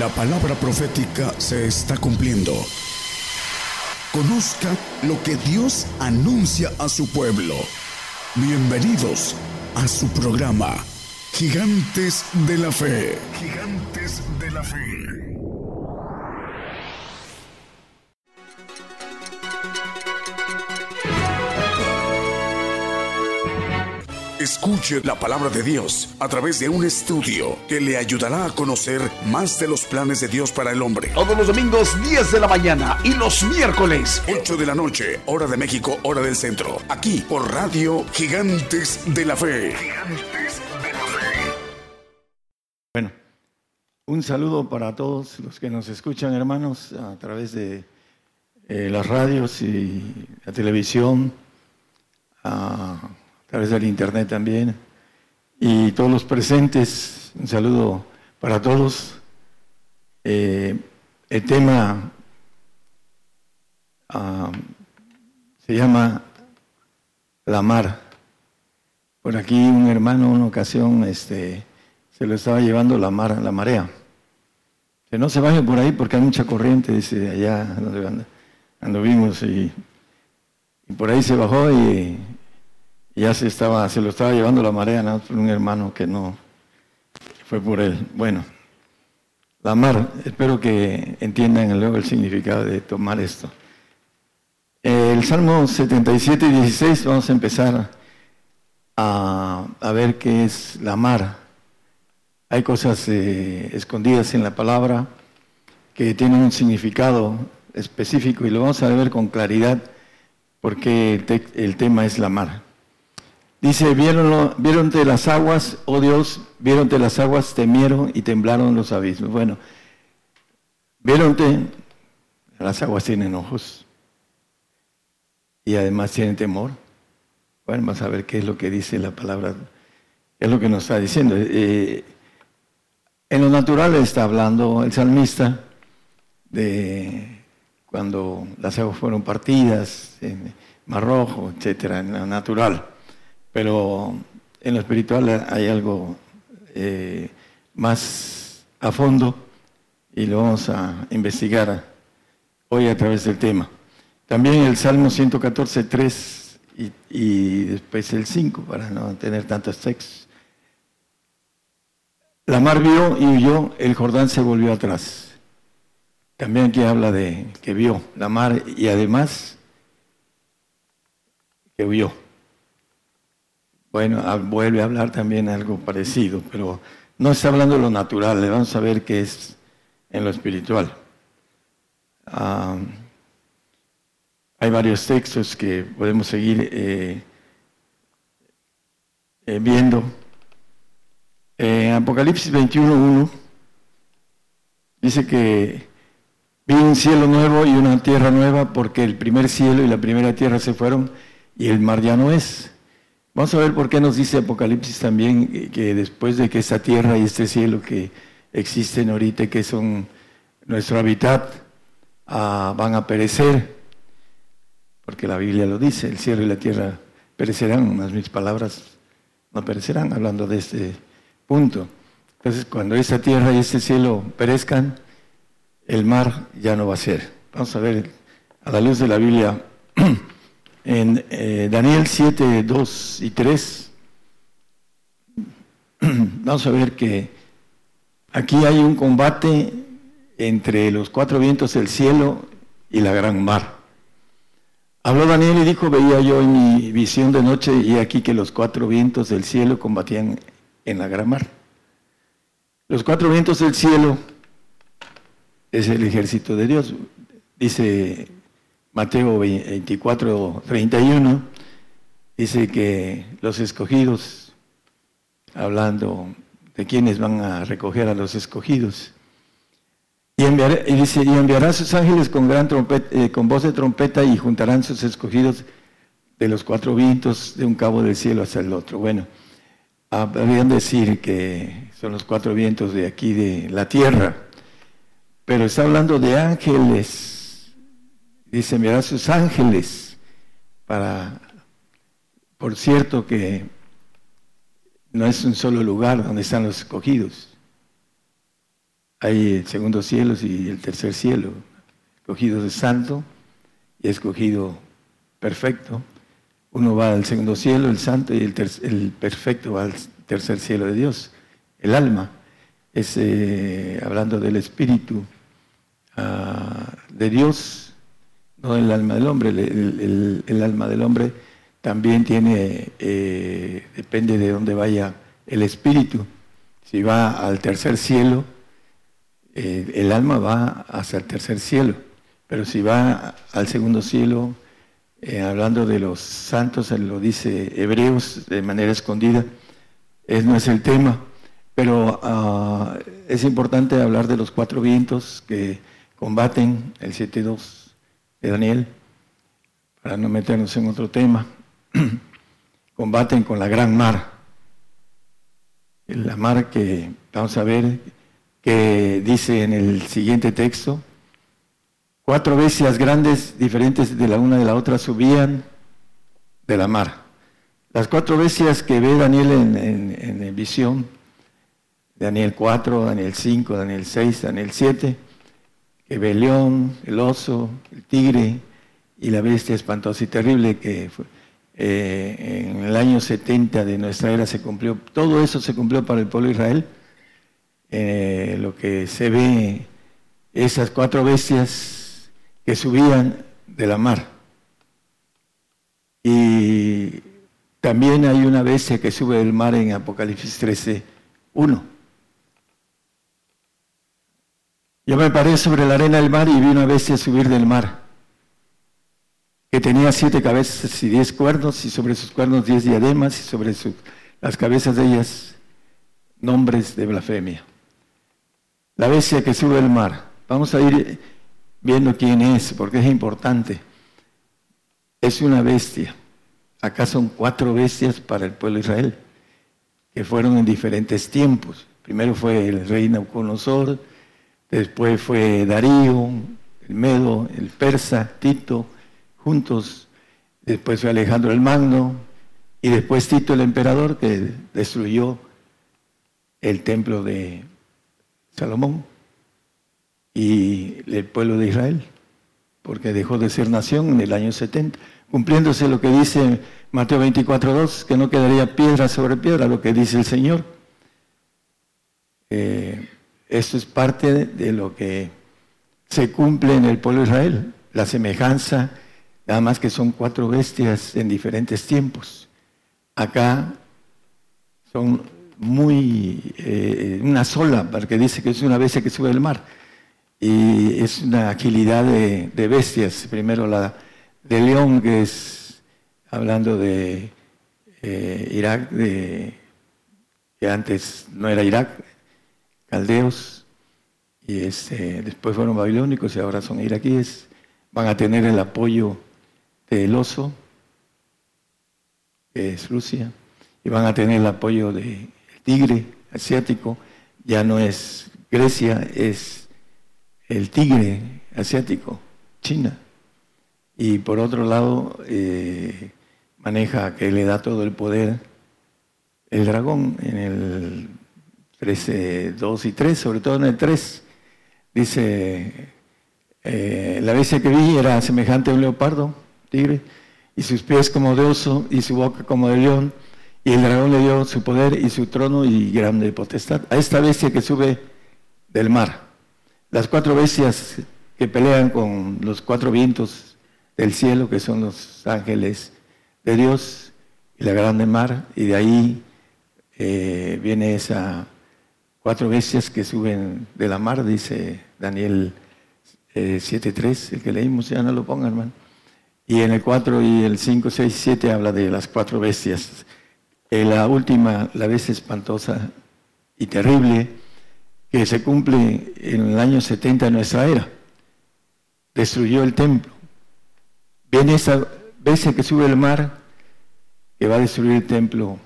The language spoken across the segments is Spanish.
La palabra profética se está cumpliendo. Conozca lo que Dios anuncia a su pueblo. Bienvenidos a su programa, Gigantes de la Fe. Gigantes de la Fe. Escuche la palabra de Dios a través de un estudio que le ayudará a conocer más de los planes de Dios para el hombre. Todos los domingos 10 de la mañana y los miércoles 8 de la noche, hora de México, hora del centro. Aquí por Radio Gigantes de la Fe. Gigantes de la Fe. Bueno, un saludo para todos los que nos escuchan, hermanos, a través de eh, las radios y la televisión través del internet también. Y todos los presentes, un saludo para todos. Eh, el tema ah, se llama La mar. Por aquí un hermano una ocasión este, se lo estaba llevando la mar, la marea. Que no se vaya por ahí porque hay mucha corriente, dice allá donde anduvimos y, y por ahí se bajó y ya se estaba, se lo estaba llevando la marea, ¿no? un hermano que no fue por él. Bueno, la mar, espero que entiendan luego el significado de tomar esto. El Salmo 77 y 16, vamos a empezar a, ver qué es la mar. Hay cosas eh, escondidas en la palabra que tienen un significado específico y lo vamos a ver con claridad porque el tema es la mar. Dice, vieron, vieron de las aguas, oh Dios, vieron de las aguas, temieron y temblaron los abismos. Bueno, vieron las aguas tienen ojos y además tienen temor. Bueno, vamos a ver qué es lo que dice la palabra, es lo que nos está diciendo. Eh, en lo natural está hablando el salmista de cuando las aguas fueron partidas, en Mar Rojo, etcétera, en lo natural. Pero en lo espiritual hay algo eh, más a fondo y lo vamos a investigar hoy a través del tema. También el Salmo 114, 3 y, después el 5, para no tener tantos textos. La mar vio y huyó, el Jordán se volvió atrás. También aquí habla de que vio la mar y además que huyó. Bueno, vuelve a hablar también algo parecido, pero no está hablando de lo natural, le vamos a ver qué es en lo espiritual. hay varios textos que podemos seguir eh, eh, viendo. En Apocalipsis 21.1 dice que vi un cielo nuevo y una tierra nueva porque el primer cielo y la primera tierra se fueron y el mar ya no es. Vamos a ver por qué nos dice Apocalipsis también que después de que esta tierra y este cielo que existen ahorita, que son nuestro hábitat, ah, van a perecer, porque la Biblia lo dice, el cielo y la tierra perecerán, más mis palabras no perecerán, hablando de este punto. Entonces, cuando esta tierra y este cielo perezcan, el mar ya no va a ser. Vamos a ver a la luz de la Biblia en eh, Daniel 7, 2 y 3, vamos a ver que aquí hay un combate entre los cuatro vientos del cielo y la gran mar. Habló Daniel y dijo, veía yo en mi visión de noche y aquí que los cuatro vientos del cielo combatían en la gran mar. Los cuatro vientos del cielo es el ejército de Dios. Dice Mateo 24, 31, dice que los escogidos, hablando de quienes van a recoger a los escogidos, y, dice, y enviará sus ángeles con, gran trompeta, eh, con voz de trompeta y juntarán sus escogidos de los cuatro vientos de un cabo del cielo hasta el otro. Bueno, habrían decir que son los cuatro vientos de aquí de la tierra, pero está hablando de ángeles Dice, enviará sus ángeles para, por cierto que no es un solo lugar donde están los escogidos. hay el segundo cielo y el tercer cielo, escogido de santo y escogido perfecto. Uno va al segundo cielo, el santo, y el, el perfecto va al tercer cielo de Dios. El alma es, eh, hablando del espíritu ah, de Dios, no el alma del hombre, el, alma del hombre también tiene, eh, depende de dónde vaya el espíritu. Si va al tercer cielo, eh, el alma va hacia el tercer cielo, pero si va al segundo cielo, eh, hablando de los santos, lo dice Hebreos de manera escondida, es, no es el tema, pero ah, es importante hablar de los cuatro vientos que combaten el 7.2 de Daniel, para no meternos en otro tema, combaten con la gran mar, la mar que vamos a ver que dice en el siguiente texto, Cuatro bestias grandes, diferentes de la una de la otra, subían de la mar. Las cuatro bestias que ve Daniel en, visión, Daniel 4, Daniel 5, Daniel 6, Daniel 7, que ve el león, el oso, el tigre y la bestia espantosa y terrible que eh, en el año 70 de nuestra era se cumplió. Todo eso se cumplió para el pueblo de Israel. Eh, lo que se ve, esas cuatro bestias que subían de la mar. Y también hay una bestia que sube del mar en Apocalipsis 13, 1. Yo me paré sobre la arena del mar y vi una bestia subir del mar, que tenía siete cabezas y diez cuernos, y sobre sus cuernos diez diademas, y sobre las cabezas de ellas nombres de blasfemia. La bestia que sube del mar. Vamos a ir viendo quién es, porque es importante. Es una bestia. Acá son cuatro bestias para el pueblo de Israel, que fueron en diferentes tiempos. Primero fue el rey Nauconosor, después fue Darío, el Medo, el Persa, Tito, juntos. Después fue Alejandro el Magno, y después Tito el emperador, que destruyó el templo de Salomón y el pueblo de Israel, porque dejó de ser nación en el año 70, cumpliéndose lo que dice Mateo 24.2, que no quedaría piedra sobre piedra, lo que dice el Señor. Eh, esto es parte de lo que se cumple en el pueblo de Israel, la semejanza, nada más que son cuatro bestias en diferentes tiempos. Acá son muy, eh, una sola, porque dice que es una bestia que sube del mar y es una agilidad de, bestias. Primero la de león, que es hablando de eh, Irak, de, que antes no era Irak, caldeos, y este, después fueron babilónicos y ahora son iraquíes. Van a tener el apoyo del oso, que es Rusia, y van a tener el apoyo del tigre asiático, ya no es Grecia, es el tigre asiático, China. Y por otro lado, eh, maneja que le da todo el poder el dragón en el 13, 2 y 3, sobre todo en el 3. Dice, eh, la bestia que vi era semejante a un leopardo, tigre, y sus pies como de oso y su boca como de león, y el dragón le dio su poder y su trono y grande potestad a esta bestia que sube del mar las cuatro bestias que pelean con los cuatro vientos del cielo, que son los ángeles de Dios y la grande mar, y de ahí eh, viene esa cuatro bestias que suben de la mar, dice Daniel 7.3, eh, el que leímos, ya no lo pongan, hermano. Y en el 4 y el 5, 6, 7 habla de las cuatro bestias. En la última, la bestia espantosa y terrible, que se cumple en el año 70 de nuestra era. Destruyó el templo. Viene esa bestia que sube el mar que va a destruir el templo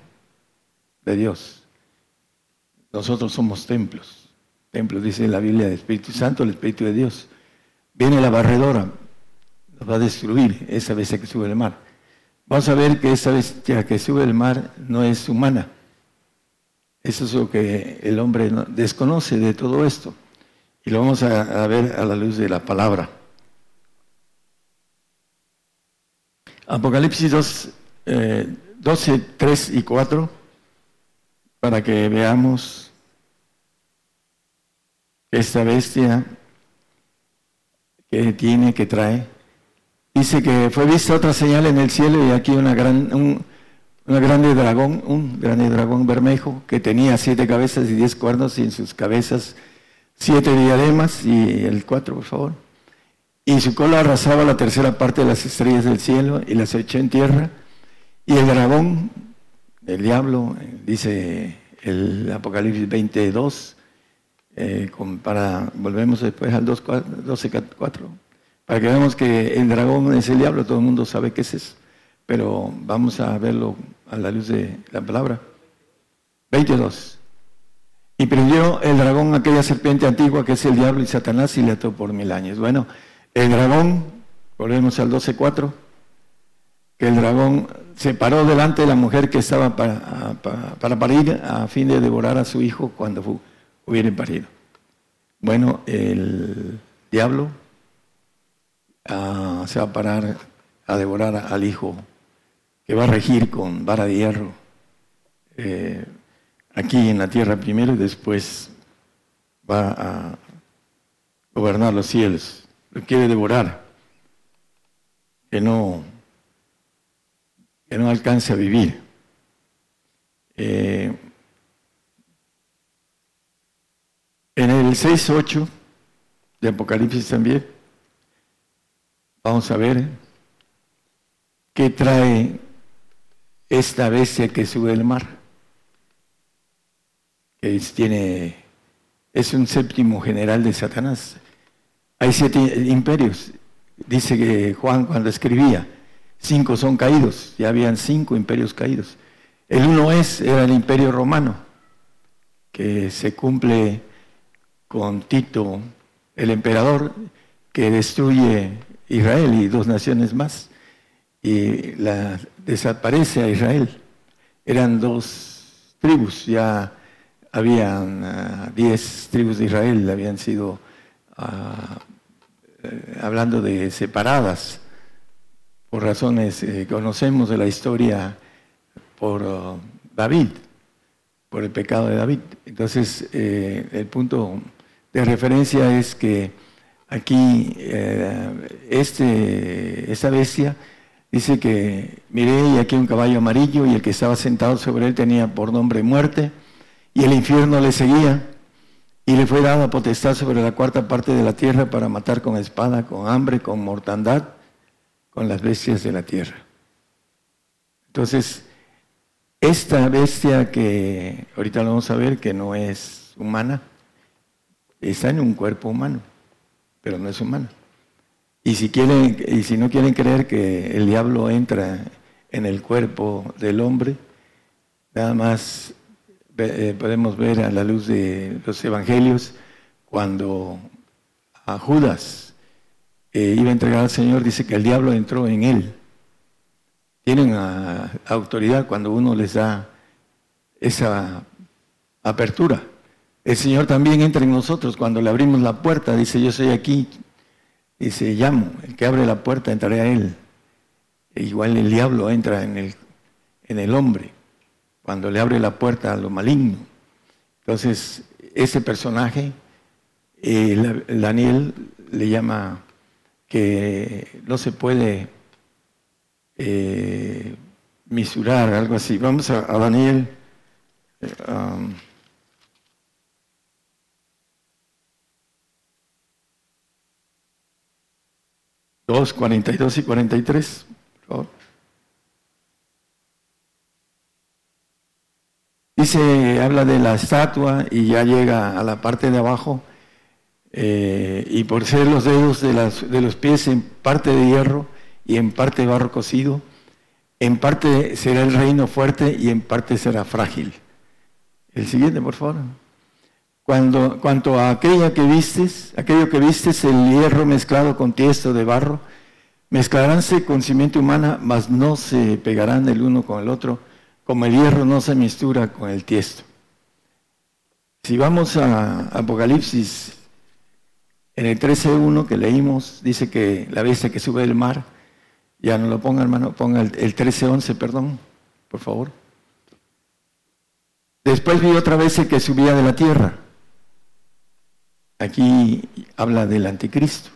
de Dios. Nosotros somos templos. Templos, dice la Biblia, del Espíritu Santo, el Espíritu de Dios. Viene la barredora, nos va a destruir esa bestia que sube el mar. Vamos a ver que esa bestia que sube el mar no es humana. Eso es lo que el hombre desconoce de todo esto. Y lo vamos a, ver a la luz de la palabra. Apocalipsis 2, 12, 3 y 4, para que veamos esta bestia que tiene, que trae. Dice que fue vista otra señal en el cielo y aquí una gran, un, grande dragón, un grande dragón bermejo que tenía siete cabezas y diez cuernos y en sus cabezas siete diademas y el cuatro, por favor. Y su cola arrasaba la tercera parte de las estrellas del cielo y las echó en tierra. Y el dragón, el diablo, dice el Apocalipsis 22, eh, volvemos después al 12.4, para que veamos que el dragón es el diablo, todo el mundo sabe qué es eso, pero vamos a verlo a la luz de la palabra. 22. Y prendió el dragón aquella serpiente antigua que es el diablo y Satanás y le ató por mil años. Bueno, el dragón, volvemos al 12.4, que el dragón se paró delante de la mujer que estaba para, para, parir a fin de devorar a su hijo cuando hubiera parido. Bueno, el diablo ah, se va a parar a devorar al hijo que va a regir con vara de hierro. Eh, aquí en la tierra primero y después va a gobernar los cielos. Lo quiere devorar, que no, que no alcance a vivir. Eh, en el 6.8 de Apocalipsis también, vamos a ver qué trae esta bestia que sube del mar es, tiene, es un séptimo general de Satanás. Hay siete imperios. Dice que Juan cuando escribía, cinco son caídos, ya habían cinco imperios caídos. El uno es, era el imperio romano, que se cumple con Tito, el emperador, que destruye Israel y dos naciones más, y la, desaparece a Israel. Eran dos tribus ya habían ah, diez tribus de Israel, habían sido, eh, hablando de separadas, por razones que eh, conocemos de la historia por oh, David, por el pecado de David. Entonces, eh, el punto de referencia es que aquí este, esta bestia dice que miré y aquí un caballo amarillo y el que estaba sentado sobre él tenía por nombre muerte y el infierno le seguía, y le fue dada potestad sobre la cuarta parte de la tierra para matar con espada, con hambre, con mortandad, con las bestias de la tierra. Entonces, esta bestia que ahorita lo vamos a ver, que no es humana, está en un cuerpo humano, pero no es humana. Y si, quieren, y si no quieren creer que el diablo entra en el cuerpo del hombre, nada más eh, podemos ver a la luz de los evangelios cuando a Judas eh, iba a entregar al Señor, dice que el diablo entró en él. Tienen autoridad cuando uno les da esa apertura. El Señor también entra en nosotros cuando le abrimos la puerta, dice yo soy aquí, dice llamo, el que abre la puerta entraré a él. E igual el diablo entra en el, hombre cuando le abre la puerta a lo maligno. Entonces, ese personaje, eh, Daniel le llama que no se puede eh, misurar, algo así. Vamos a, Daniel. Eh, um, dos, cuarenta y dos y cuarenta y tres. Dice, habla de la estatua y ya llega a la parte de abajo, eh, y por ser los dedos de, de, los pies en parte de hierro y en parte barro cocido, en parte será el reino fuerte y en parte será frágil. El siguiente, por favor. Cuando, cuanto a aquella que vistes, aquello que vistes, el hierro mezclado con tiesto de barro, mezclaránse con cimiento humana, mas no se pegarán el uno con el otro como el hierro no se mistura con el tiesto. Si vamos a Apocalipsis En el 13.1 que leímos, dice que la bestia que sube del mar, ya no lo ponga hermano, ponga el, el 13.11, perdón, por favor. Después vi otra bestia que subía de la tierra. Aquí habla del anticristo.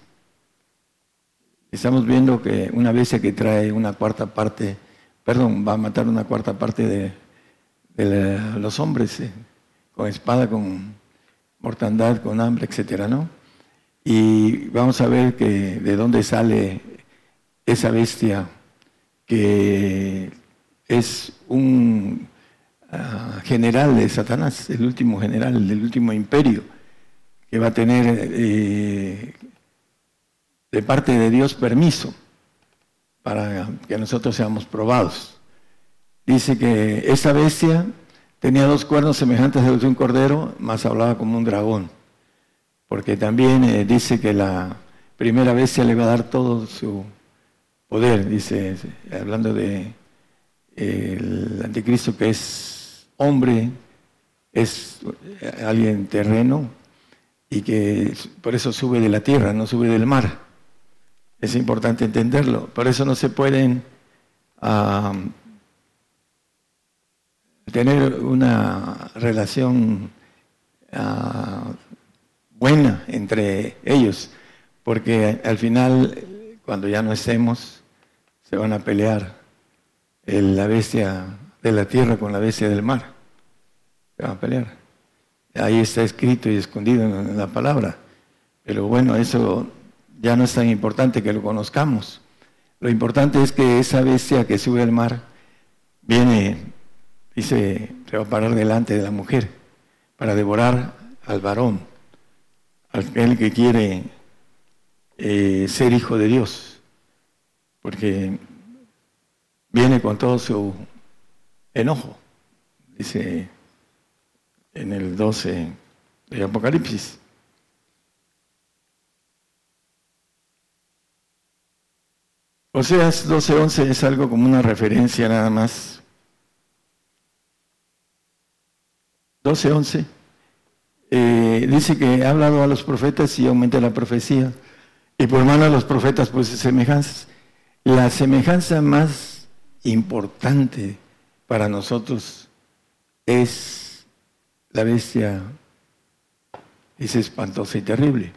Estamos viendo que una bestia que trae una cuarta parte, perdón, va a matar una cuarta parte de, los hombres, eh, con espada, con mortandad, con hambre, etcétera, ¿no? Y vamos a ver que de dónde sale esa bestia que es un ah, general de Satanás, el último general del último imperio, que va a tener eh, de parte de Dios permiso para que nosotros seamos probados. Dice que esa bestia tenía dos cuernos semejantes a los de un cordero, más hablaba como un dragón, porque también eh, dice que la primera bestia le va a dar todo su poder, dice, hablando de el anticristo que es hombre, es alguien terreno y que por eso sube de la tierra, no sube del mar. Es importante entenderlo. Por eso no se pueden tener una relación ah, buena entre ellos, porque al final, cuando ya no estemos, se van a pelear la bestia de la tierra con la bestia del mar. Se van a pelear. Ahí está escrito y escondido en la palabra. Pero bueno, eso ya no es tan importante que lo conozcamos. Lo importante es que esa bestia que sube al mar viene y se, va a parar delante de la mujer para devorar al varón, aquel que quiere eh, ser hijo de Dios, porque viene con todo su enojo, dice en el 12 de Apocalipsis. Oseas 12:11 es algo como una referencia nada más. 12:11 eh, dice que ha hablado a los profetas y aumenta la profecía. Y por mano de los profetas pues semejanzas. La semejanza más importante para nosotros es la bestia, es espantosa y terrible.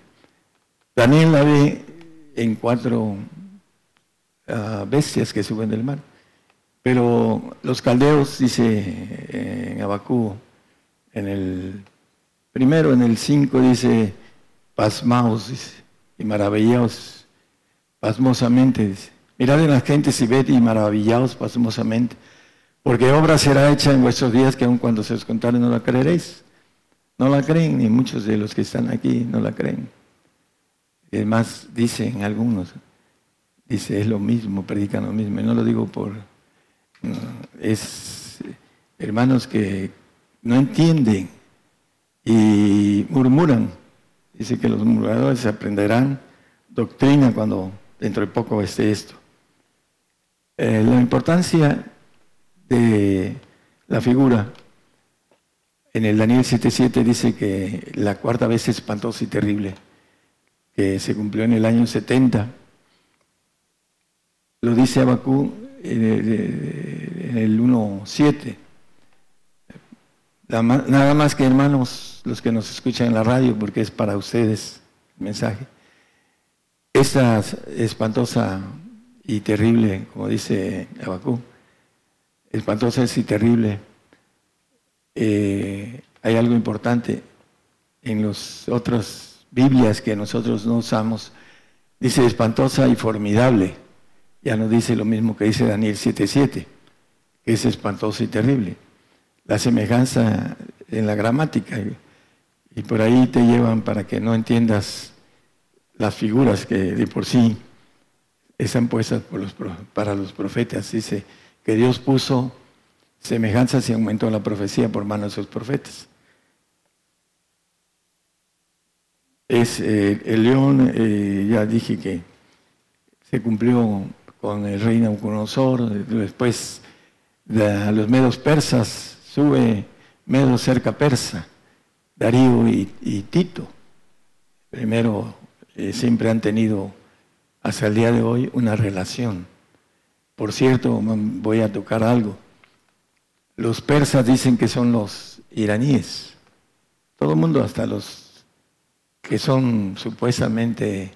Daniel la ve en cuatro bestias que suben del mar. Pero los caldeos, dice en Abacú, en el primero, en el 5, dice, pasmaos, y maravillaos, pasmosamente. Mirad en las gentes y ved y maravillaos pasmosamente, porque obra será hecha en vuestros días que aun cuando se os contare no la creeréis. No la creen, ni muchos de los que están aquí no la creen. Además, dicen algunos, dice, es lo mismo, predican lo mismo. Y no lo digo por... es hermanos que no entienden y murmuran. Dice que los murmuradores aprenderán doctrina cuando dentro de poco esté esto. Eh, la importancia de la figura en el Daniel 7.7 dice que la cuarta vez espantosa y terrible, que se cumplió en el año 70, lo dice Abacú en el 1.7. Nada más que hermanos, los que nos escuchan en la radio, porque es para ustedes el mensaje. Esta espantosa y terrible, como dice Abacú, espantosa y terrible, eh, hay algo importante en las otras Biblias que nosotros no usamos. Dice espantosa y formidable ya no dice lo mismo que dice Daniel 7:7, que es espantoso y terrible. La semejanza en la gramática. Y, por ahí te llevan para que no entiendas las figuras que de por sí están puestas para los profetas. Dice que Dios puso semejanzas y aumentó la profecía por manos de sus profetas. Es eh, el león, eh, ya dije que se cumplió con el rey Nabucodonosor, después de los medos persas, sube medo cerca persa, Darío y, Tito. Primero eh, siempre han tenido hasta el día de hoy una relación. Por cierto, voy a tocar algo. Los persas dicen que son los iraníes. Todo el mundo, hasta los que son supuestamente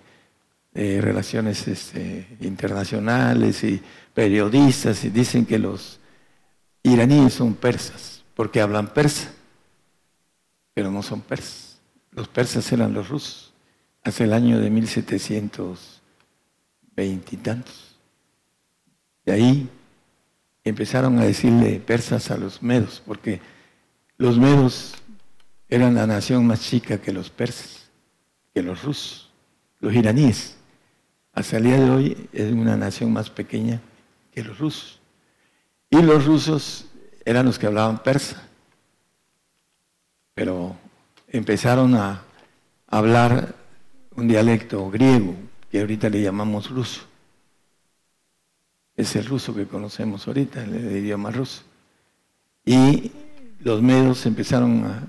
de relaciones este, internacionales y periodistas, y dicen que los iraníes son persas, porque hablan persa, pero no son persas. Los persas eran los rusos, hace el año de 1720 y tantos. De ahí empezaron a decirle persas a los medos, porque los medos eran la nación más chica que los persas, que los rusos, los iraníes. Hasta el día de hoy es una nación más pequeña que los rusos. Y los rusos eran los que hablaban persa, pero empezaron a hablar un dialecto griego, que ahorita le llamamos ruso. Es el ruso que conocemos ahorita, el, idioma ruso. Y los medos empezaron a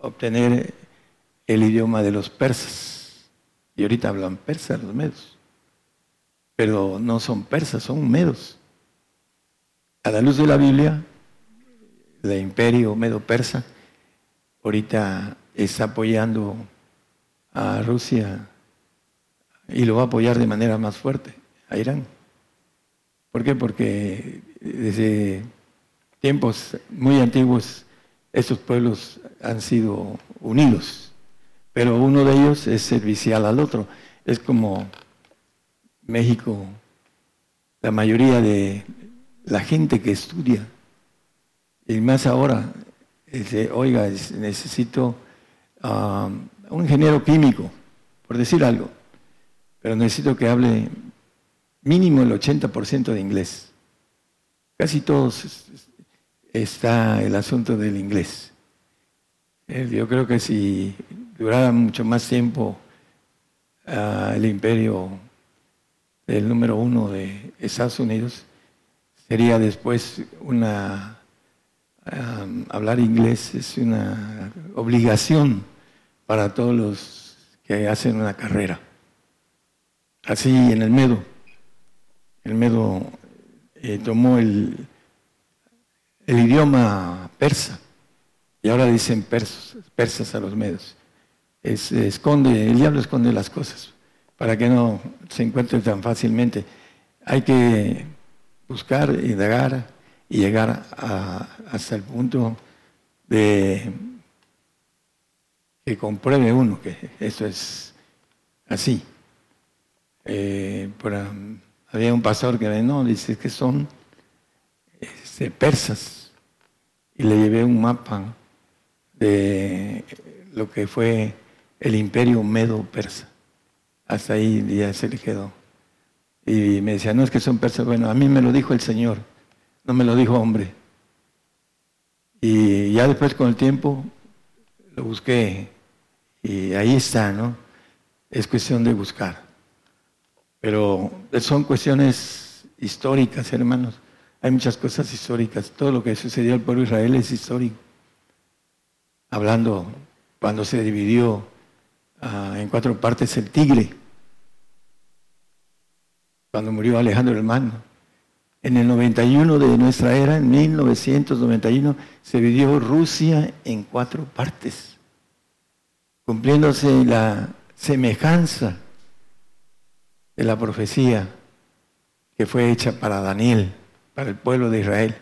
obtener el idioma de los persas. Y ahorita hablan persa los medos. Pero no son persas, son medos. A la luz de la Biblia, el imperio medo-persa ahorita está apoyando a Rusia y lo va a apoyar de manera más fuerte a Irán. ¿Por qué? Porque desde tiempos muy antiguos estos pueblos han sido unidos, pero uno de ellos es servicial al otro. Es como México, la mayoría de la gente que estudia, y más ahora, dice, oiga, necesito a um, un ingeniero químico, por decir algo, pero necesito que hable mínimo el 80% de inglés. Casi todos está el asunto del inglés. Yo creo que si durara mucho más tiempo ah, el imperio del número uno de Estados Unidos, sería después una... hablar inglés es una obligación para todos los que hacen una carrera. Así en el Medo el Medo eh, tomó el, idioma persa y ahora dicen persas, persas a los medos. esconde, el diablo esconde las cosas para que no se encuentre tan fácilmente. Hay que buscar, indagar y llegar hasta el punto de que compruebe uno que eso es así. Eh, había un pastor que no, dice que son este, persas. Y le llevé un mapa de lo que fue el imperio medo-persa. Hasta ahí ya se le quedó. Y me decía, no es que son persas. Bueno, a mí me lo dijo el Señor, no me lo dijo hombre. Y ya después con el tiempo lo busqué y ahí está, ¿no? Es cuestión de buscar. Pero son cuestiones históricas, hermanos. Hay muchas cosas históricas. Todo lo que sucedió al pueblo de Israel es histórico. Hablando cuando se dividió ah, en cuatro partes el tigre, cuando murió Alejandro el Magno. En el 91 de nuestra era, en 1991, se dividió Rusia en cuatro partes, cumpliéndose la semejanza de la profecía que fue hecha para Daniel, para el pueblo de Israel.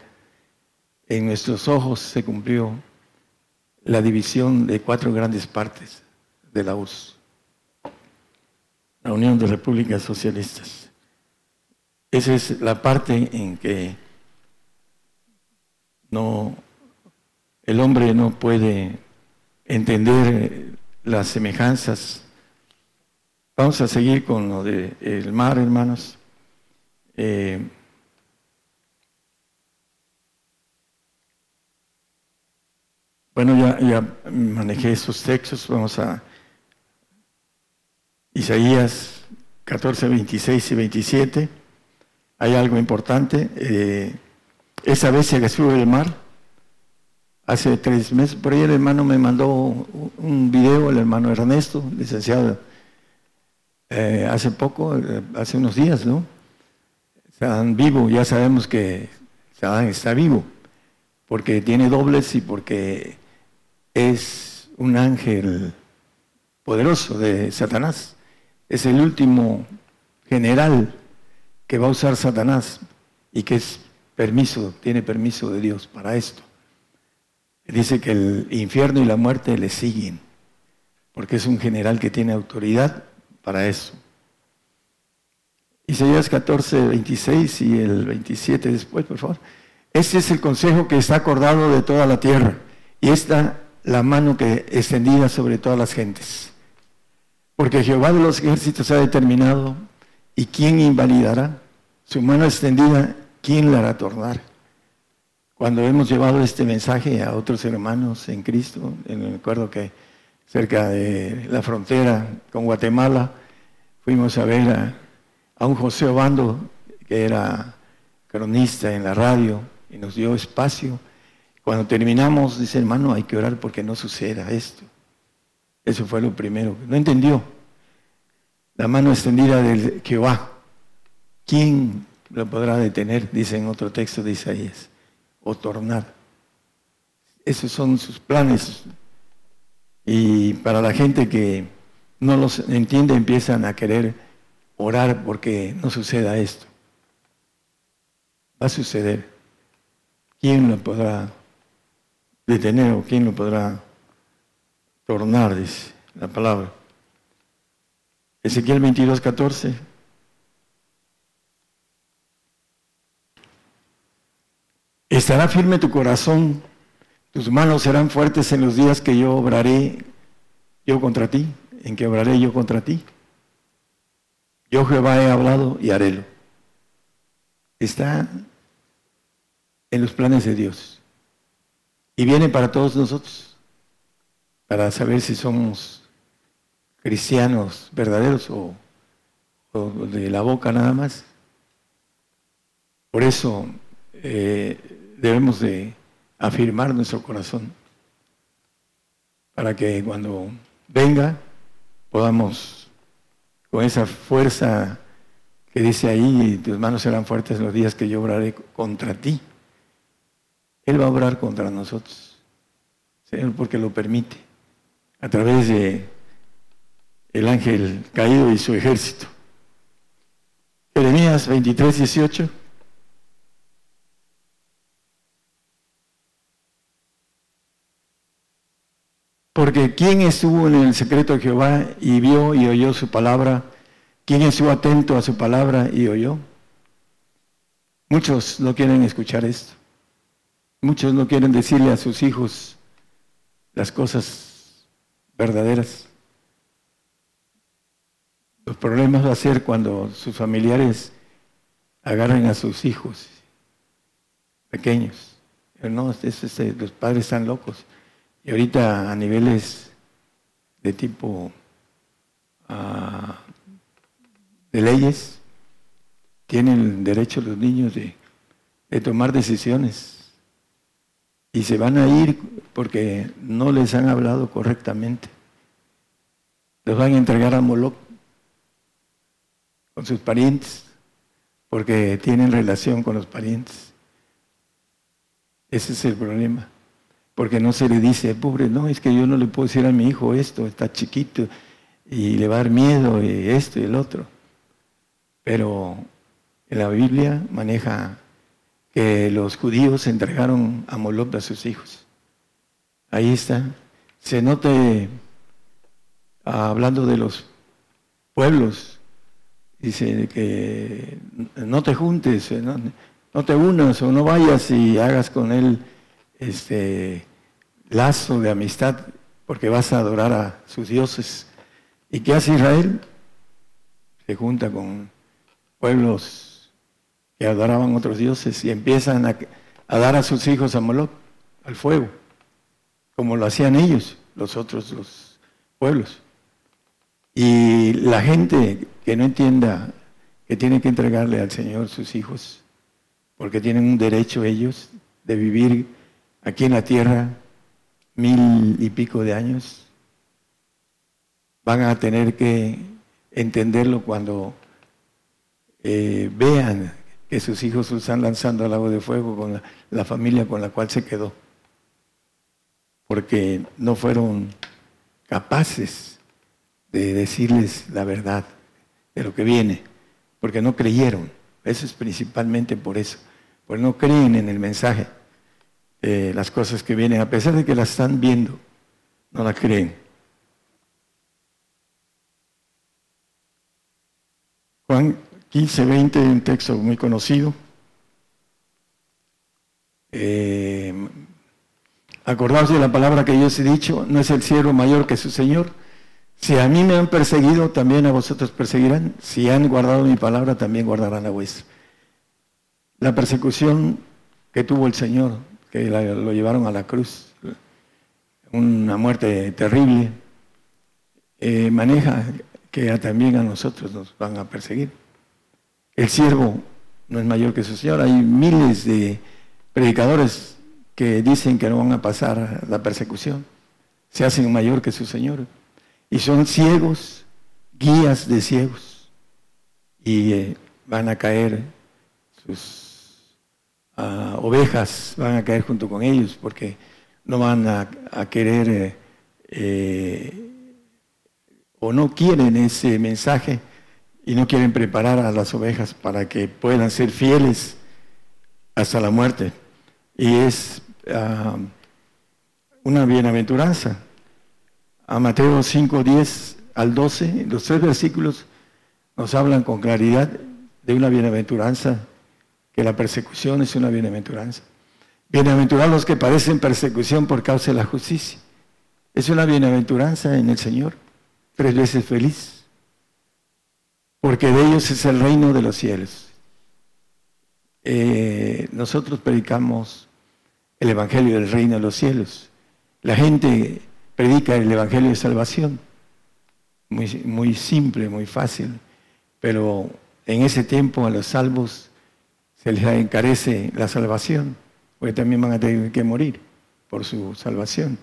En nuestros ojos se cumplió la división de cuatro grandes partes de la URSS, la Unión de Repúblicas Socialistas. Esa es la parte en que no, el hombre no puede entender las semejanzas Vamos a seguir con lo del mar, hermanos. Eh, bueno, ya, ya manejé esos textos. Vamos a Isaías 14, 26 y 27. Hay algo importante. Eh, esa bestia que sube del mar, hace tres meses, por ahí el hermano me mandó un video, el hermano Ernesto, licenciado eh, hace poco, eh, hace unos días, ¿no? Saddam vivo, ya sabemos que Saddam está vivo, porque tiene dobles y porque es un ángel poderoso de Satanás. Es el último general que va a usar Satanás y que es permiso, tiene permiso de Dios para esto. Dice que el infierno y la muerte le siguen, porque es un general que tiene autoridad para eso. Isaías 14, 26 y el 27 después, por favor. Este es el consejo que está acordado de toda la tierra y esta la mano que extendida sobre todas las gentes. Porque Jehová de los ejércitos ha determinado y quién invalidará su mano extendida, quién la hará tornar. Cuando hemos llevado este mensaje a otros hermanos en Cristo, me acuerdo que cerca de la frontera con Guatemala, fuimos a ver a, a un José Obando, que era cronista en la radio, y nos dio espacio. Cuando terminamos, dice hermano, hay que orar porque no suceda esto. Eso fue lo primero. No entendió. La mano extendida del Jehová. ¿Quién lo podrá detener? Dice en otro texto de Isaías o tornar. Esos son sus planes. Y para la gente que no los entiende, empiezan a querer orar porque no suceda esto. Va a suceder. ¿Quién lo podrá detener o quién lo podrá tornar? Dice la palabra. Ezequiel 22, 14. Estará firme tu corazón, tus manos serán fuertes en los días que yo obraré yo contra ti, en que obraré yo contra ti. Yo Jehová he hablado y harélo. Está en los planes de Dios. Y viene para todos nosotros, para saber si somos cristianos verdaderos o, de la boca nada más. Por eso eh, debemos de afirmar nuestro corazón para que cuando venga podamos con esa fuerza que dice ahí, tus manos serán fuertes los días que yo obraré contra ti. Él va a obrar contra nosotros, Señor, porque lo permite, a través de el ángel caído y su ejército. Jeremías 23, 18. Porque ¿quién estuvo en el secreto de Jehová y vio y oyó su palabra? ¿Quién estuvo atento a su palabra y oyó? Muchos no quieren escuchar esto. Muchos no quieren decirle a sus hijos las cosas verdaderas. Los problemas va a ser cuando sus familiares agarren a sus hijos pequeños. No, los padres están locos. Y ahorita a niveles de tipo ah, de leyes, tienen derecho los niños de, tomar decisiones. Y se van a ir porque no les han hablado correctamente. Los van a entregar a Moloch con sus parientes, porque tienen relación con los parientes. Ese es el problema porque no se le dice, pobre, no, es que yo no le puedo decir a mi hijo esto, está chiquito y le va a dar miedo y esto y el otro. Pero en la Biblia maneja que los judíos entregaron a Moloch a sus hijos. Ahí está. Se note, hablando de los pueblos, dice que no te juntes, no, no te unas o no vayas y hagas con él este lazo de amistad porque vas a adorar a sus dioses. ¿Y qué hace Israel? Se junta con pueblos que adoraban otros dioses y empiezan a, dar a sus hijos a Moloch, al fuego, como lo hacían ellos, los otros los pueblos. Y la gente que no entienda que tiene que entregarle al Señor sus hijos, porque tienen un derecho ellos de vivir aquí en la tierra mil y pico de años, van a tener que entenderlo cuando eh, vean que sus hijos se están lanzando al agua de fuego con la, familia con la cual se quedó. Porque no fueron capaces de decirles la verdad de lo que viene, porque no creyeron. Eso es principalmente por eso, porque no creen en el mensaje, las cosas que vienen, a pesar de que las están viendo, no las creen. Juan 15, 20, un texto muy conocido. Eh, acordaos de la palabra que yo os he dicho, no es el siervo mayor que su Señor. Si a mí me han perseguido, también a vosotros perseguirán. Si han guardado mi palabra, también guardarán a vuestra. La persecución que tuvo el Señor, que lo llevaron a la cruz, una muerte terrible, eh, maneja que también a nosotros nos van a perseguir. El siervo no es mayor que su Señor. Hay miles de predicadores que dicen que no van a pasar la persecución. Se hacen mayor que su Señor. Y son ciegos, guías de ciegos. Y eh, van a caer sus ovejas, van a caer junto con ellos porque no van a, querer eh, eh, o no quieren ese mensaje y no quieren preparar a las ovejas para que puedan ser fieles hasta la muerte. Y es ah, una bienaventuranza. A Mateo 5, 10 al 12, los tres versículos nos hablan con claridad de una bienaventuranza, que la persecución es una bienaventuranza. Bienaventurados los que padecen persecución por causa de la justicia. Es una bienaventuranza en el Señor, tres veces feliz porque de ellos es el reino de los cielos. Eh, nosotros predicamos el Evangelio del reino de los cielos. La gente predica el Evangelio de salvación. Muy, muy simple, muy fácil. Pero en ese tiempo a los salvos se les encarece la salvación, porque también van a tener que morir por su salvación.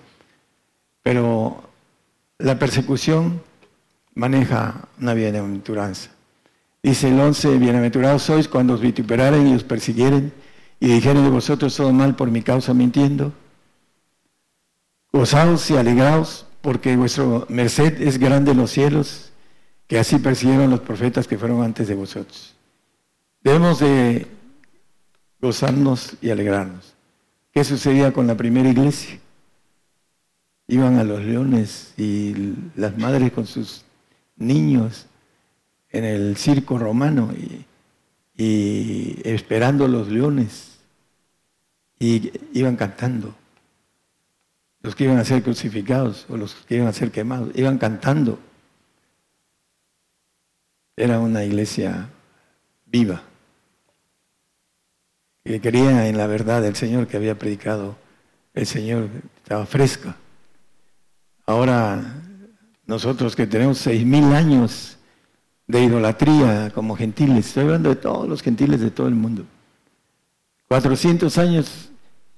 Pero la persecución maneja una bienaventuranza. Dice el 11, bienaventurados sois cuando os vituperaren y os persiguieren y dijeren de vosotros todo mal por mi causa mintiendo. Gozaos y alegraos porque vuestro merced es grande en los cielos, que así persiguieron los profetas que fueron antes de vosotros. Debemos de gozarnos y alegrarnos. ¿Qué sucedía con la primera iglesia? Iban a los leones y las madres con sus niños en el circo romano y, esperando los leones y iban cantando. Los que iban a ser crucificados o los que iban a ser quemados, iban cantando. Era una iglesia viva, que creía en la verdad del Señor que había predicado el Señor, estaba fresca. Ahora nosotros que tenemos seis mil años de idolatría como gentiles, estoy hablando de todos los gentiles de todo el mundo. 400 años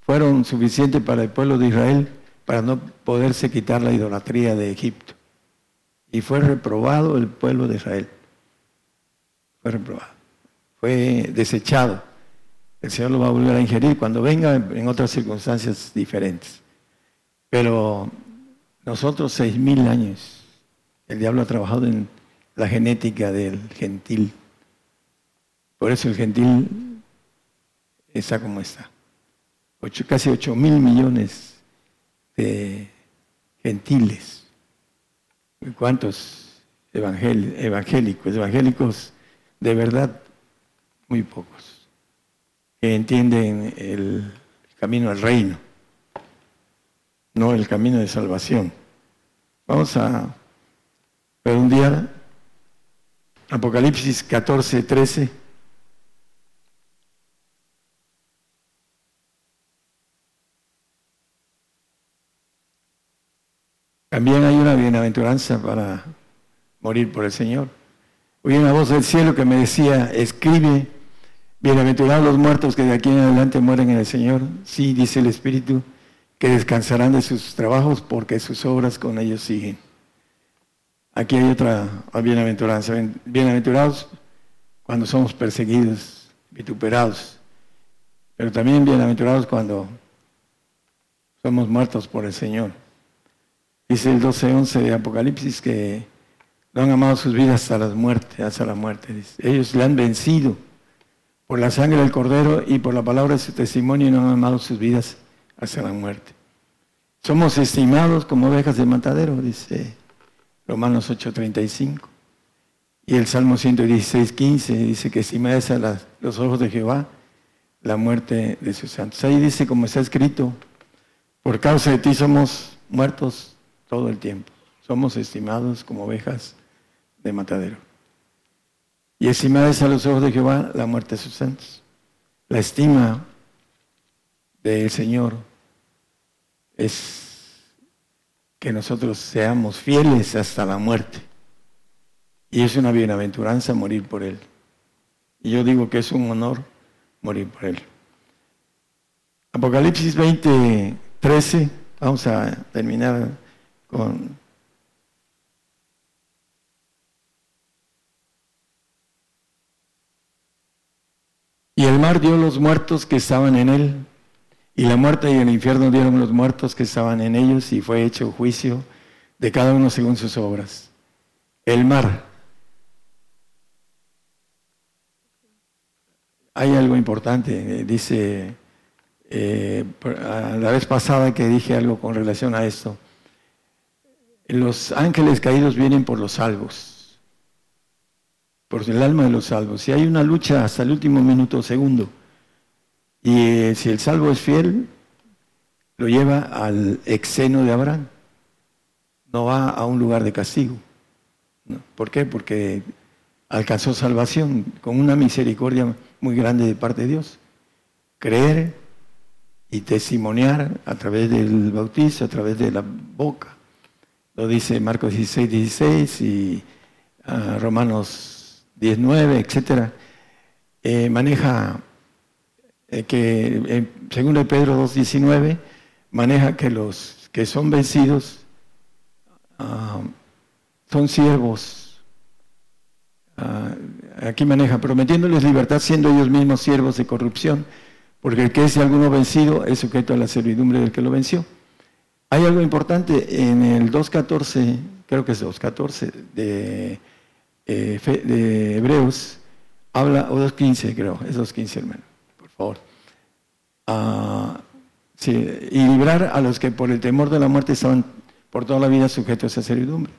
fueron suficientes para el pueblo de Israel para no poderse quitar la idolatría de Egipto. Y fue reprobado el pueblo de Israel. Fue reprobado. Fue desechado. El Señor lo va a volver a ingerir cuando venga en otras circunstancias diferentes. Pero nosotros seis mil años el diablo ha trabajado en la genética del gentil. Por eso el gentil está como está. casi 8 mil millones de gentiles. ¿Cuántos evangélicos? Evangélicos de verdad, muy pocos, que entienden el camino al reino, no el camino de salvación. Vamos a día, Apocalipsis 14, 13. También hay una bienaventuranza para morir por el Señor. Oí una voz del cielo que me decía, escribe, bienaventurados los muertos que de aquí en adelante mueren en el Señor. Sí, dice el Espíritu, que descansarán de sus trabajos porque sus obras con ellos siguen. Aquí hay otra bienaventuranza. Bienaventurados cuando somos perseguidos, vituperados, pero también bienaventurados cuando somos muertos por el Señor. Dice el 12.11 de Apocalipsis que no han amado sus vidas hasta la muerte, hasta la muerte. Ellos le han vencido por la sangre del Cordero y por la palabra de su testimonio y no han amado sus vidas hasta la muerte. Somos estimados como ovejas de matadero, dice Romanos 8:35. Y el Salmo 116:15 dice que estimáis a los ojos de Jehová la muerte de sus santos. Ahí dice, como está escrito, por causa de ti somos muertos todo el tiempo. Somos estimados como ovejas de matadero. Y estimáis a los ojos de Jehová la muerte de sus santos. La estima del Señor es que nosotros seamos fieles hasta la muerte. Y es una bienaventuranza morir por Él. Y yo digo que es un honor morir por Él. Apocalipsis 20, 13, vamos a terminar con... Y el mar dio los muertos que estaban en él y la muerte y el infierno dieron los muertos que estaban en ellos y fue hecho juicio de cada uno según sus obras. El mar. Hay algo importante, eh, dice eh, la vez pasada que dije algo con relación a esto. Los ángeles caídos vienen por los salvos, por el alma de los salvos. Y hay una lucha hasta el último minuto o segundo y eh, si el salvo es fiel, lo lleva al exeno de Abraham. No va a un lugar de castigo. ¿Por qué? Porque alcanzó salvación con una misericordia muy grande de parte de Dios. Creer y testimoniar a través del bautizo, a través de la boca. Lo dice Marcos 16, 16 y ah, Romanos 19, etc. Eh, maneja eh, que en segundo Pedro 2.19 maneja que los que son vencidos ah, son siervos. Ah, aquí maneja, prometiéndoles libertad siendo ellos mismos siervos de corrupción, porque el que es alguno vencido es sujeto a la servidumbre del que lo venció. Hay algo importante en el 2.14, creo que es 2.14 de, eh, Hebreos, habla, o 2.15 creo, es 2.15 hermano favor. Ah, y librar a los que por el temor de la muerte estaban por toda la vida sujetos a servidumbre.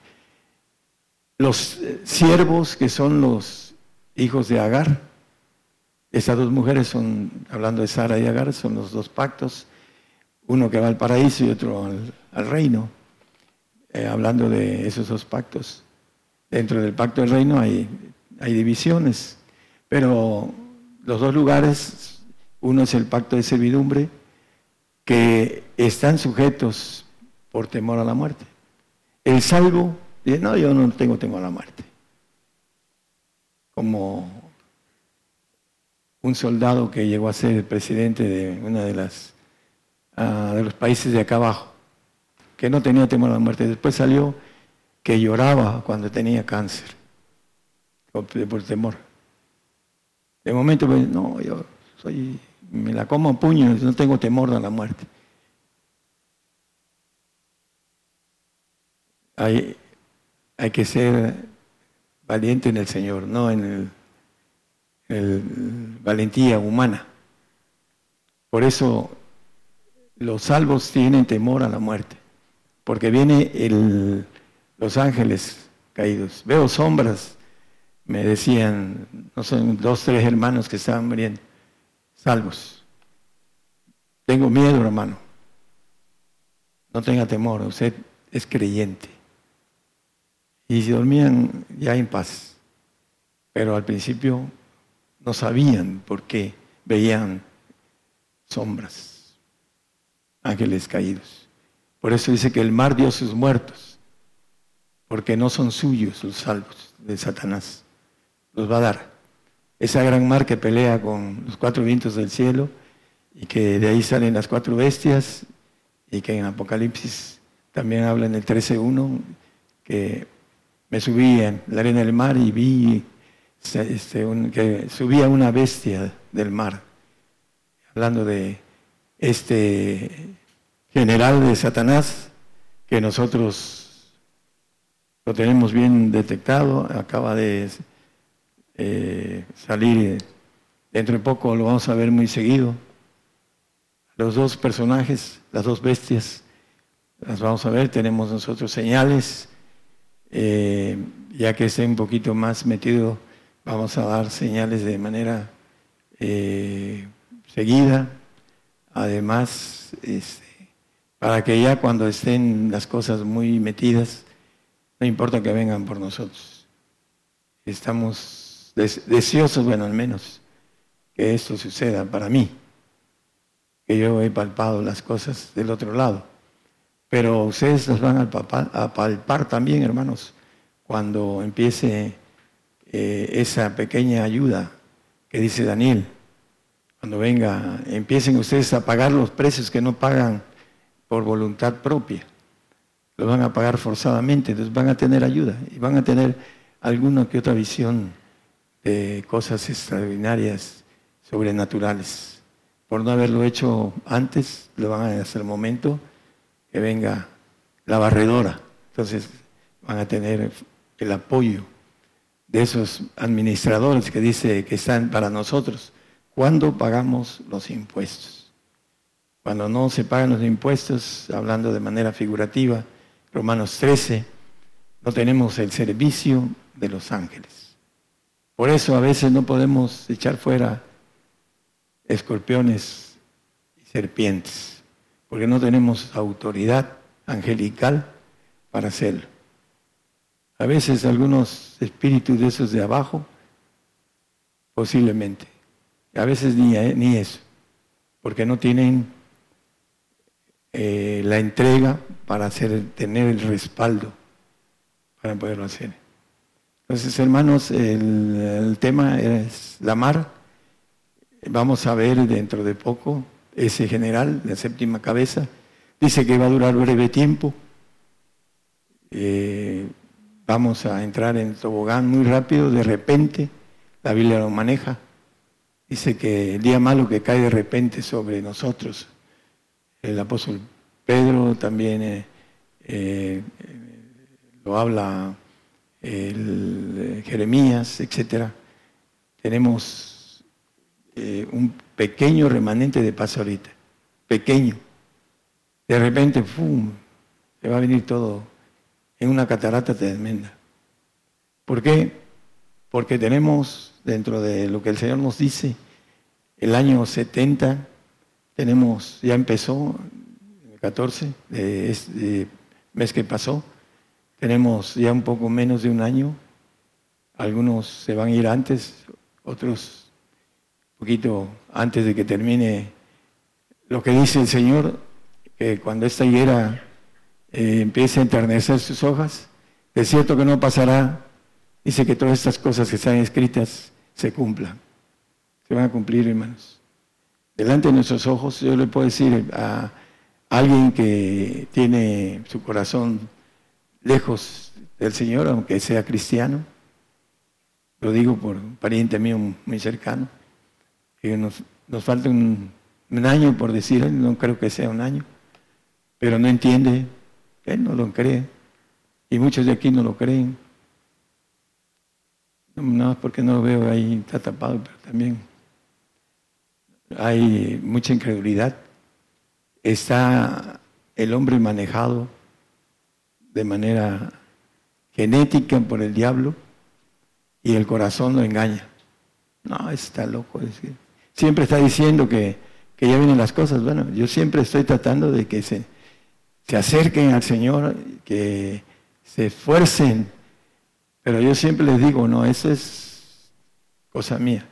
Los eh, siervos que son los hijos de Agar, esas dos mujeres son, hablando de Sara y Agar, son los dos pactos, uno que va al paraíso y otro al, reino, eh, hablando de esos dos pactos. Dentro del pacto del reino hay, hay divisiones, pero los dos lugares uno es el pacto de servidumbre, que están sujetos por temor a la muerte. El salvo dice, no, yo no tengo temor a la muerte. Como un soldado que llegó a ser el presidente de uno de las ah, de los países de acá abajo, que no tenía temor a la muerte. Después salió que lloraba cuando tenía cáncer, por, temor. De momento, pues, no, yo soy me la como a puños, no tengo temor de la muerte. Hay, hay que ser valiente en el Señor, no en el, valentía humana. Por eso los salvos tienen temor a la muerte, porque viene los ángeles caídos. Veo sombras, me decían, no son dos, tres hermanos que estaban muriendo salvos. Tengo miedo, hermano. No tenga temor, usted es creyente. Y dormían ya en paz. Pero al principio no sabían por qué veían sombras, ángeles caídos. Por eso dice que el mar dio sus muertos, porque no son suyos los salvos de Satanás. Los va a dar esa gran mar que pelea con los cuatro vientos del cielo y que de ahí salen las cuatro bestias y que en Apocalipsis también habla en el 13.1 que me subí en la arena del mar y vi este, que subía una bestia del mar, hablando de este general de Satanás que nosotros lo tenemos bien detectado, acaba de eh, salir, dentro de poco lo vamos a ver muy seguido. Los dos personajes, las dos bestias, las vamos a ver, tenemos nosotros señales eh, ya que esté un poquito más metido, vamos a dar señales de manera eh, seguida. Además, este, para que ya cuando estén las cosas muy metidas, no importa que vengan por nosotros. Estamos deseosos, bueno, al menos, que esto suceda para mí, que yo he palpado las cosas del otro lado. Pero ustedes las van a palpar, también, hermanos, cuando empiece eh, esa pequeña ayuda que dice Daniel. Cuando venga, empiecen ustedes a pagar los precios que no pagan por voluntad propia. Los van a pagar forzadamente, entonces van a tener ayuda y van a tener alguna que otra visión de cosas extraordinarias, sobrenaturales. Por no haberlo hecho antes, lo van a hacer el momento que venga la barredora. Entonces van a tener el apoyo de esos administradores que dice que están para nosotros. ¿Cuándo pagamos los impuestos? Cuando no se pagan los impuestos, hablando de manera figurativa, Romanos 13, no tenemos el servicio de los ángeles. Por eso a veces no podemos echar fuera escorpiones y serpientes porque no tenemos autoridad angelical para hacerlo. A veces algunos espíritus de esos de abajo, posiblemente. A veces ni, ni eso, porque no tienen eh, la entrega para hacer, tener el respaldo para poderlo hacer. Entonces, hermanos, el, tema es la mar. Vamos a ver dentro de poco ese general, la séptima cabeza, dice que va a durar breve tiempo. Eh, vamos a entrar en tobogán muy rápido, de repente, la Biblia lo maneja. Dice que el día malo que cae de repente sobre nosotros, el apóstol Pedro también eh, eh, lo habla el, Jeremías, etc. Tenemos un pequeño remanente de paz ahorita, pequeño. De repente, ¡pum!, se va a venir todo en una catarata tremenda. ¿Por qué? Porque tenemos, dentro de lo que el Señor nos dice, el año 70, tenemos, ya empezó, el 14 de este mes que pasó, tenemos ya un poco menos de un año, algunos se van a ir antes, otros poquito antes de que termine lo que dice el Señor, que cuando esta higuera eh, empiece a enternecer sus hojas, es cierto que no pasará, dice que todas estas cosas que están escritas se cumplan. Se van a cumplir, hermanos. Delante de nuestros ojos, yo le puedo decir a alguien que tiene su corazón lejos del Señor, aunque sea cristiano, lo digo por un pariente mío muy cercano, que nos, falta un, año por decir, no creo que sea un año, pero no entiende, él no lo cree, y muchos de aquí no lo creen. No, porque no lo veo ahí, está tapado, pero también hay mucha incredulidad. Está el hombre manejado de manera genética por el diablo y el corazón lo engaña. No, está loco. siempre está diciendo que, ya vienen las cosas. Bueno, yo siempre estoy tratando de que se, se acerquen al Señor, que se esfuercen. Pero yo siempre les digo, no, eso es cosa mía.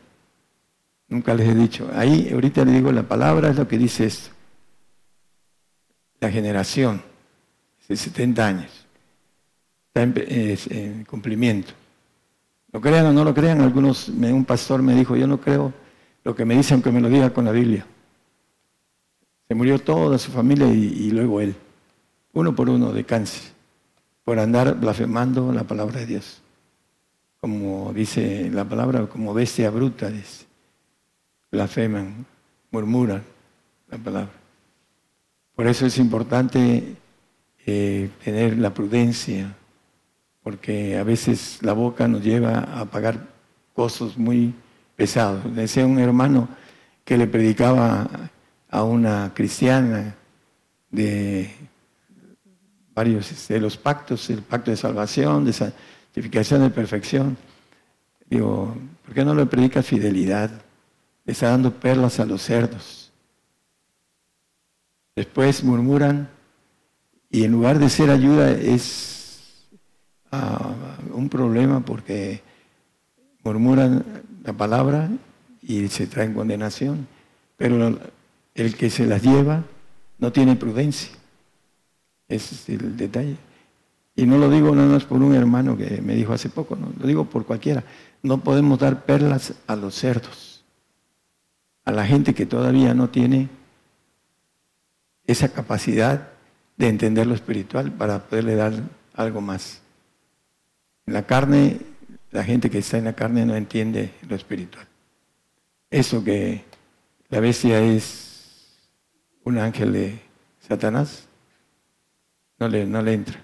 Nunca les he dicho. Ahí, ahorita le digo, la palabra es lo que dice esto. La generación de 70 años está en, en cumplimiento. Lo crean o no lo crean, algunos, un pastor me dijo, yo no creo lo que me dice, aunque me lo diga con la Biblia. Se murió toda su familia y, luego él, uno por uno de cáncer. por andar blasfemando la palabra de Dios. Como dice la palabra, como bestia bruta, dice. Blasfeman, murmuran la palabra. Por eso es importante eh, tener la prudencia, porque a veces la boca nos lleva a pagar cosas muy pesados. Decía un hermano que le predicaba a una cristiana de varios de los pactos, el pacto de salvación, de santificación, de perfección. Digo, ¿por qué no le predica fidelidad? Está dando perlas a los cerdos. Después murmuran y en lugar de ser ayuda es ah, un problema porque murmuran la palabra y se traen condenación. Pero el que se las lleva no tiene prudencia. Ese es el detalle. Y no lo digo nada más por un hermano que me dijo hace poco, no, lo digo por cualquiera. No podemos dar perlas a los cerdos, a la gente que todavía no tiene esa capacidad de entender lo espiritual para poderle dar algo más. En la carne, la gente que está en la carne no entiende lo espiritual. Eso que la bestia es un ángel de Satanás, no le, no le entra.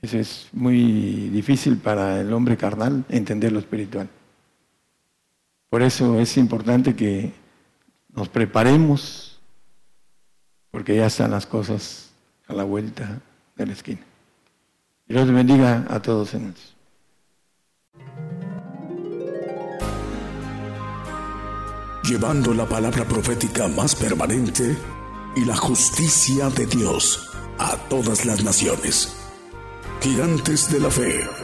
Eso es muy difícil para el hombre carnal entender lo espiritual. Por eso es importante que nos preparemos, porque ya están las cosas a la vuelta de la esquina. Dios bendiga a todos en. Llevando la palabra profética más permanente y la justicia de Dios a todas las naciones. Gigantes de la fe.